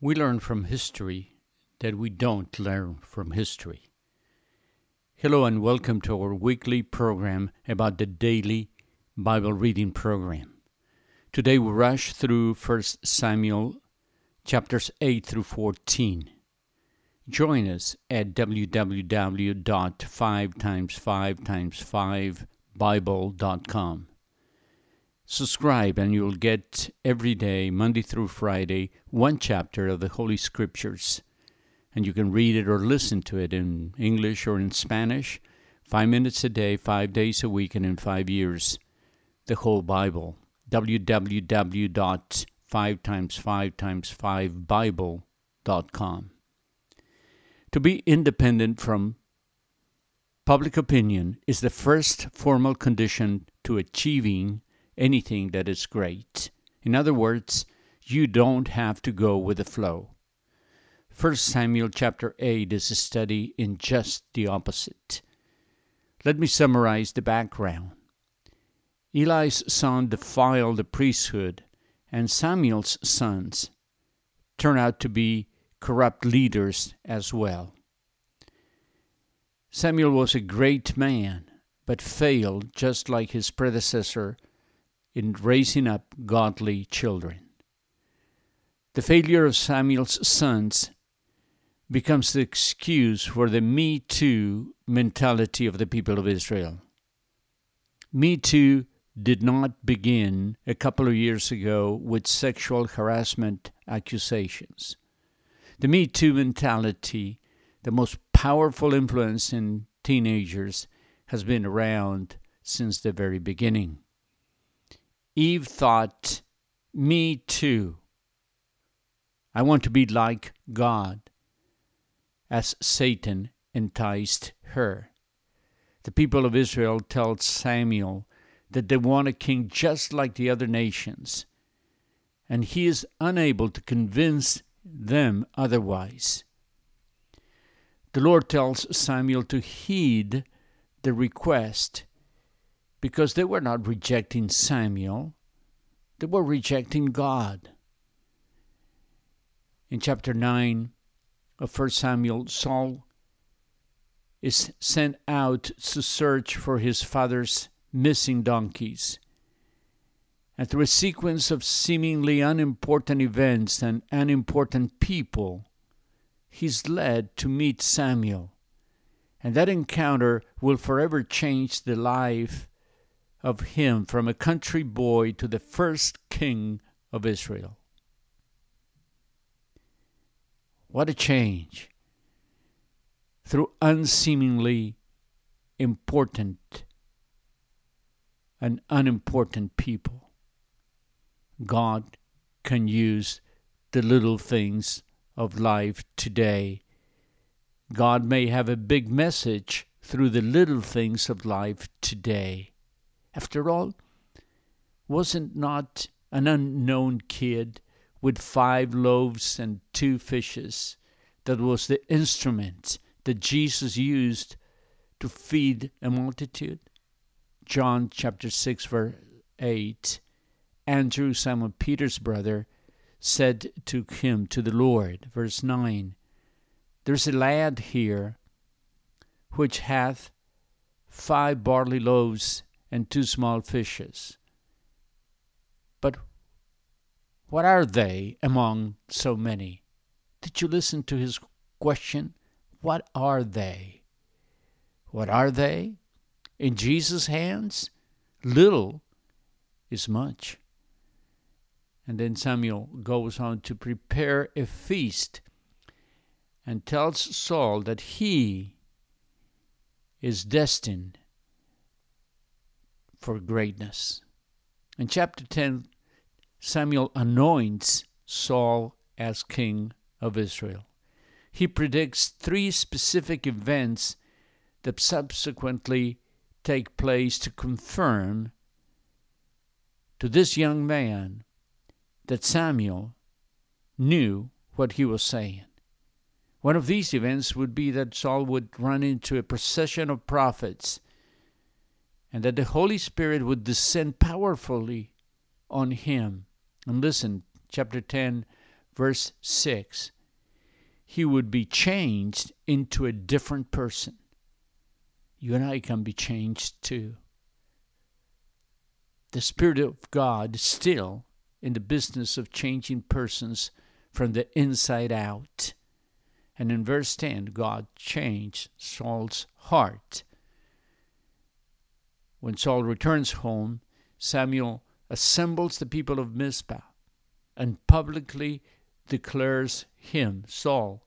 We learn from history that we don't learn from history. Hello and welcome to our weekly program about the daily Bible reading program. Today we rush through 1 Samuel chapters 8 through 14. Join us at www.5x5x5bible.com. Subscribe, and you'll get every day, Monday through Friday, one chapter of the Holy Scriptures. And you can read it or listen to it in English or in Spanish, five minutes a day, five days a week, and in five years, the whole Bible. www.5x5x5bible.com. To be independent from public opinion is the first formal condition to achieving anything that is great. In other words, you don't have to go with the flow. 1 Samuel chapter 8 is a study in just the opposite. Let me summarize the background. Eli's son defiled the priesthood, and Samuel's sons turn out to be corrupt leaders as well. Samuel was a great man, but failed just like his predecessor in raising up godly children. The failure of Samuel's sons becomes the excuse for the Me Too mentality of the people of Israel. Me Too did not begin a couple of years ago with sexual harassment accusations. The Me Too mentality, the most powerful influence in teenagers, has been around since the very beginning. Eve thought, Me too. I want to be like God, as Satan enticed her. The people of Israel told Samuel that they want a king just like the other nations, and he is unable to convince them otherwise. The Lord tells Samuel to heed the request because they were not rejecting Samuel, they were rejecting God. In chapter 9 of 1 Samuel, Saul is sent out to search for his father's missing donkeys. And through a sequence of seemingly unimportant events and unimportant people, he's led to meet Samuel. And that encounter will forever change the life of him from a country boy to the first king of Israel. What a change! Through unseemingly important and unimportant people, God can use the little things of life today. God may have a big message through the little things of life today. After all, wasn't not an unknown kid with five loaves and two fishes that was the instrument that Jesus used to feed a multitude? John chapter 6 verse 8 Andrew Simon Peter's brother said to him to the Lord verse 9 There's a lad here which hath five barley loaves and two small fishes. But what are they among so many? Did you listen to his question? What are they? What are they? In Jesus' hands, little is much. And then Samuel goes on to prepare a feast and tells Saul that he is destined for greatness. In chapter 10, Samuel anoints Saul as king of Israel. He predicts three specific events that subsequently take place to confirm to this young man that Samuel knew what he was saying. One of these events would be that Saul would run into a procession of prophets and that the Holy Spirit would descend powerfully on him. And listen, chapter 10, verse 6, he would be changed into a different person. You and I can be changed too. The Spirit of God is still in the business of changing persons from the inside out. And in verse 10, God changed Saul's heart. When Saul returns home, Samuel assembles the people of Mizpah and publicly declares him, Saul,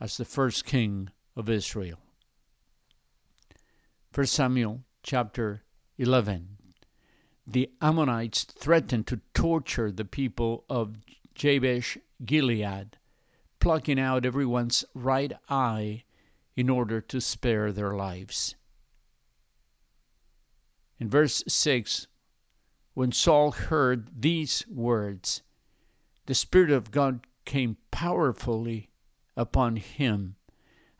as the first king of Israel. 1 Samuel chapter 11. The Ammonites threatened to torture the people of Jabesh Gilead, plucking out everyone's right eye in order to spare their lives. In verse 6, when Saul heard these words, the Spirit of God came powerfully upon him,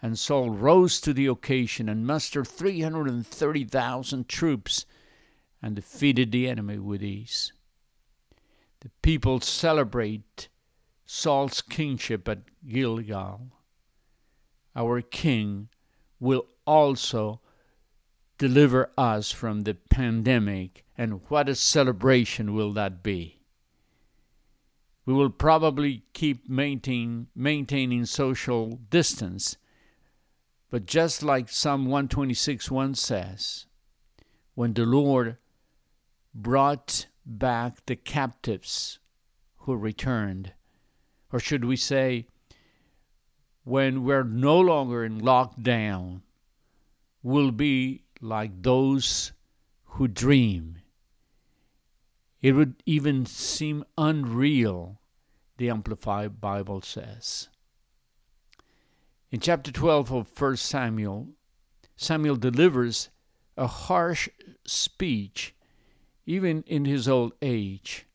and Saul rose to the occasion and mustered 330,000 troops and defeated the enemy with ease. The people celebrate Saul's kingship at Gilgal. Our king will also deliver us from the pandemic, and what a celebration will that be! We will probably keep maintain, maintaining social distance, but just like Psalm 126 1 says, when the Lord brought back the captives who returned, or should we say, when we're no longer in lockdown, will be like those who dream. It would even seem unreal, the Amplified Bible says. In chapter 12 of 1 Samuel, Samuel delivers a harsh speech even in his old age.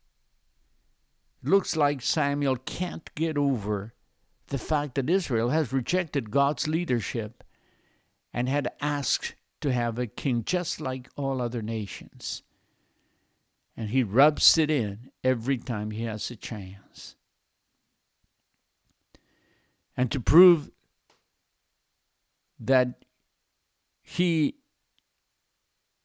It looks like Samuel can't get over the fact that Israel has rejected God's leadership and had asked to have a king just like all other nations. And he rubs it in every time he has a chance. And to prove that he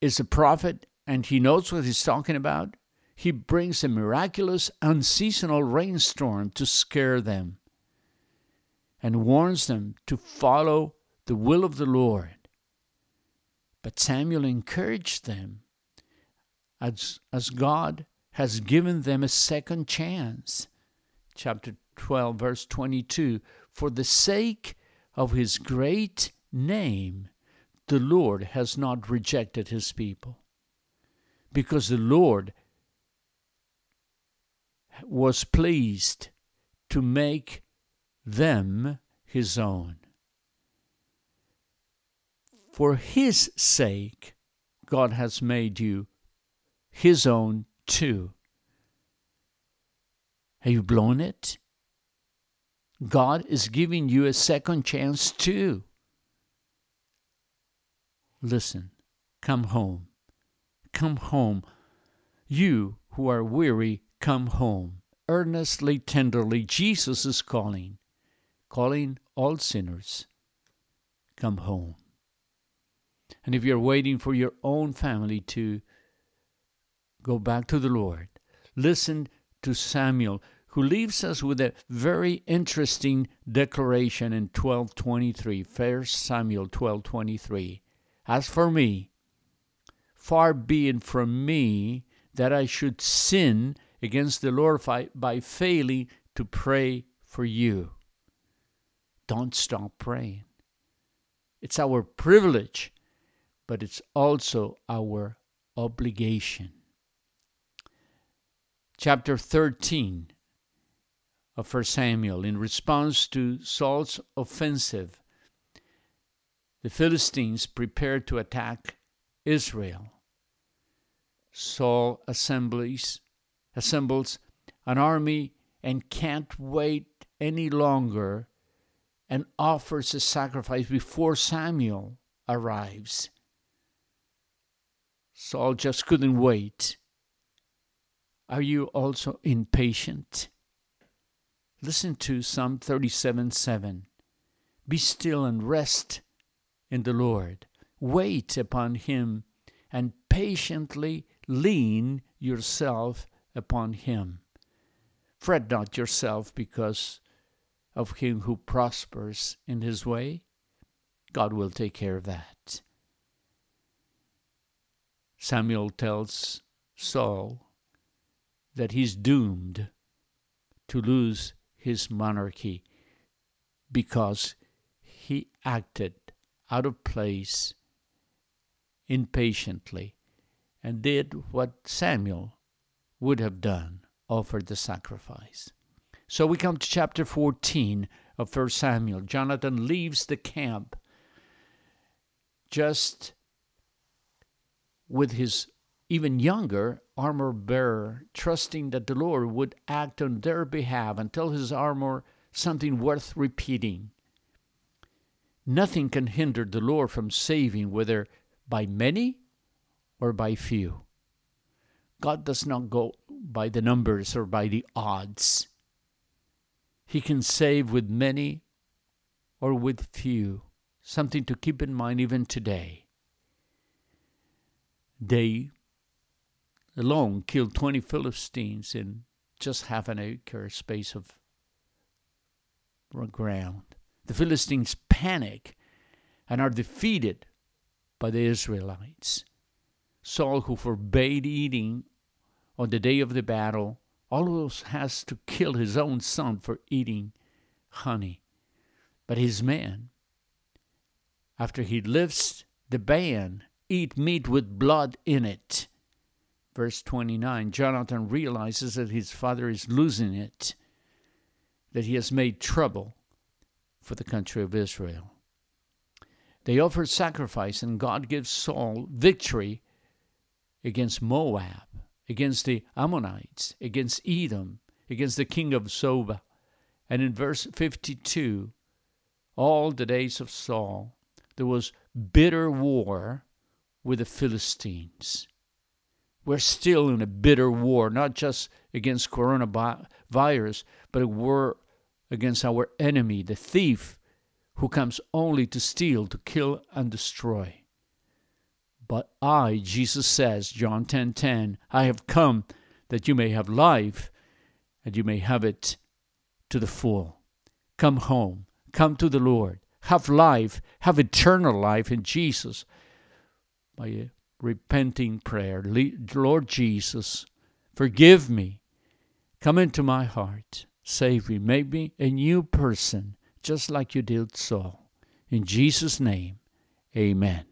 is a prophet and he knows what he's talking about, he brings a miraculous, unseasonal rainstorm to scare them and warns them to follow the will of the Lord. But Samuel encouraged them as, as God has given them a second chance. Chapter 12, verse 22 For the sake of his great name, the Lord has not rejected his people. Because the Lord was pleased to make them his own. For his sake, God has made you his own too. Have you blown it? God is giving you a second chance too. Listen, come home. Come home. You who are weary, come home. Earnestly, tenderly, Jesus is calling, calling all sinners. Come home. And if you're waiting for your own family to go back to the Lord, listen to Samuel, who leaves us with a very interesting declaration in 1223, 1 Samuel 1223. As for me, far be it from me that I should sin against the Lord by failing to pray for you. Don't stop praying. It's our privilege but it's also our obligation. Chapter 13 of 1 Samuel, in response to Saul's offensive, the Philistines prepared to attack Israel. Saul assemblies, assembles an army and can't wait any longer and offers a sacrifice before Samuel arrives. Saul just couldn't wait. Are you also impatient? Listen to Psalm 37 7. Be still and rest in the Lord. Wait upon him and patiently lean yourself upon him. Fret not yourself because of him who prospers in his way. God will take care of that. Samuel tells Saul that he's doomed to lose his monarchy because he acted out of place impatiently and did what Samuel would have done offered the sacrifice. So we come to chapter 14 of 1 Samuel. Jonathan leaves the camp just with his even younger armor bearer, trusting that the Lord would act on their behalf and tell his armor something worth repeating. Nothing can hinder the Lord from saving, whether by many or by few. God does not go by the numbers or by the odds. He can save with many or with few. Something to keep in mind even today. They alone killed 20 Philistines in just half an acre space of ground. The Philistines panic and are defeated by the Israelites. Saul, who forbade eating on the day of the battle, almost has to kill his own son for eating honey. But his men, after he lifts the ban, eat meat with blood in it. Verse 29 Jonathan realizes that his father is losing it, that he has made trouble for the country of Israel. They offer sacrifice, and God gives Saul victory against Moab, against the Ammonites, against Edom, against the king of Zobah. And in verse 52, all the days of Saul, there was bitter war with the Philistines. We're still in a bitter war, not just against coronavirus, but a war against our enemy, the thief who comes only to steal, to kill, and destroy. But I, Jesus says, John 10:10, 10, 10, I have come that you may have life and you may have it to the full. Come home, come to the Lord, have life, have eternal life in Jesus by a repenting prayer. Lord Jesus, forgive me. Come into my heart. Save me. Make me a new person, just like you did Saul. In Jesus' name, amen.